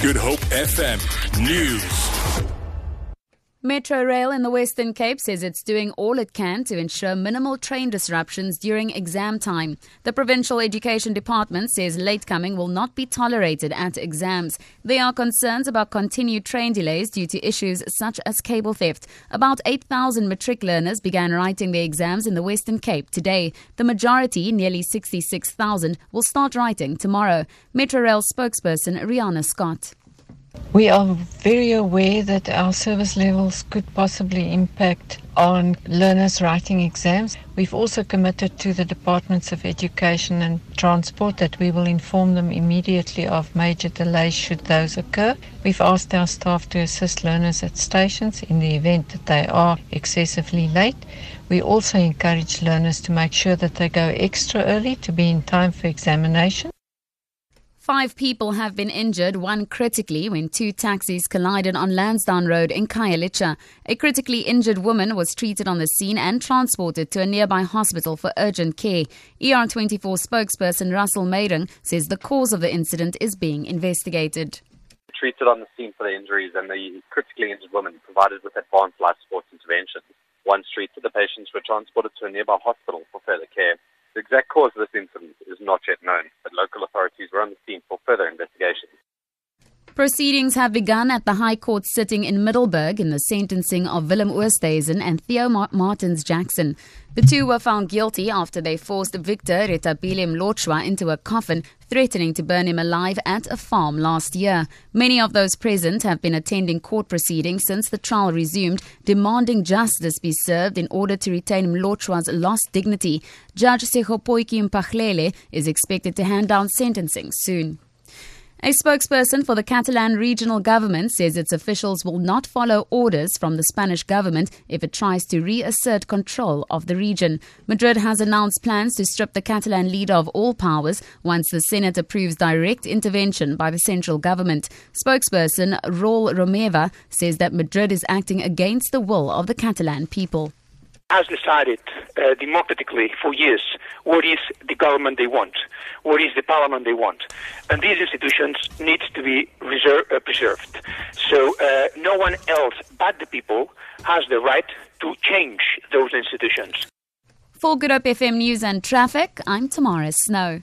Good Hope FM News. Metrorail in the Western Cape says it's doing all it can to ensure minimal train disruptions during exam time. The Provincial Education Department says late coming will not be tolerated at exams. There are concerns about continued train delays due to issues such as cable theft. About 8,000 matric learners began writing their exams in the Western Cape today. The majority, nearly 66,000, will start writing tomorrow. Metrorail spokesperson Riana Scott. We are very aware that our service levels could possibly impact on learners writing exams. We've also committed to the Departments of Education and Transport that we will inform them immediately of major delays should those occur. We've asked our staff to assist learners at stations in the event that they are excessively late. We also encourage learners to make sure that they go extra early to be in time for examination. Five people have been injured, one critically, when two taxis collided on Lansdowne Road in Khayelitsha. A critically injured woman was treated on the scene and transported to a nearby hospital for urgent care. ER24 spokesperson Russell Meiring says the cause of the incident is being investigated. Treated on the scene for the injuries and the critically injured woman provided with advanced life support interventions. Once treated, the patients were transported to a nearby hospital for further care. The exact cause of this incident is not yet known, but local authorities were on the scene for further investigation. Proceedings have begun at the High Court sitting in Middelburg in the sentencing of Willem Oosthuizen and Theo Martins Jackson. The two were found guilty after they forced Victor Rethabile Mlotshwa into a coffin, threatening to burn him alive at a farm last year. Many of those present have been attending court proceedings since the trial resumed, demanding justice be served in order to retain Mlotshwa's lost dignity. Judge Segopotje Mphahlele is expected to hand down sentencing soon. A spokesperson for the Catalan regional government says its officials will not follow orders from the Spanish government if it tries to reassert control of the region. Madrid has announced plans to strip the Catalan leader of all powers once the Senate approves direct intervention by the central government. Spokesperson Raul Romeva says that Madrid is acting against the will of the Catalan people has decided uh, democratically for years what is the government they want, what is the parliament they want. And these institutions need to be reserve, uh, preserved. So uh, no one else but the people has the right to change those institutions. For Good Hope FM News and Traffic, I'm Tamara Snow.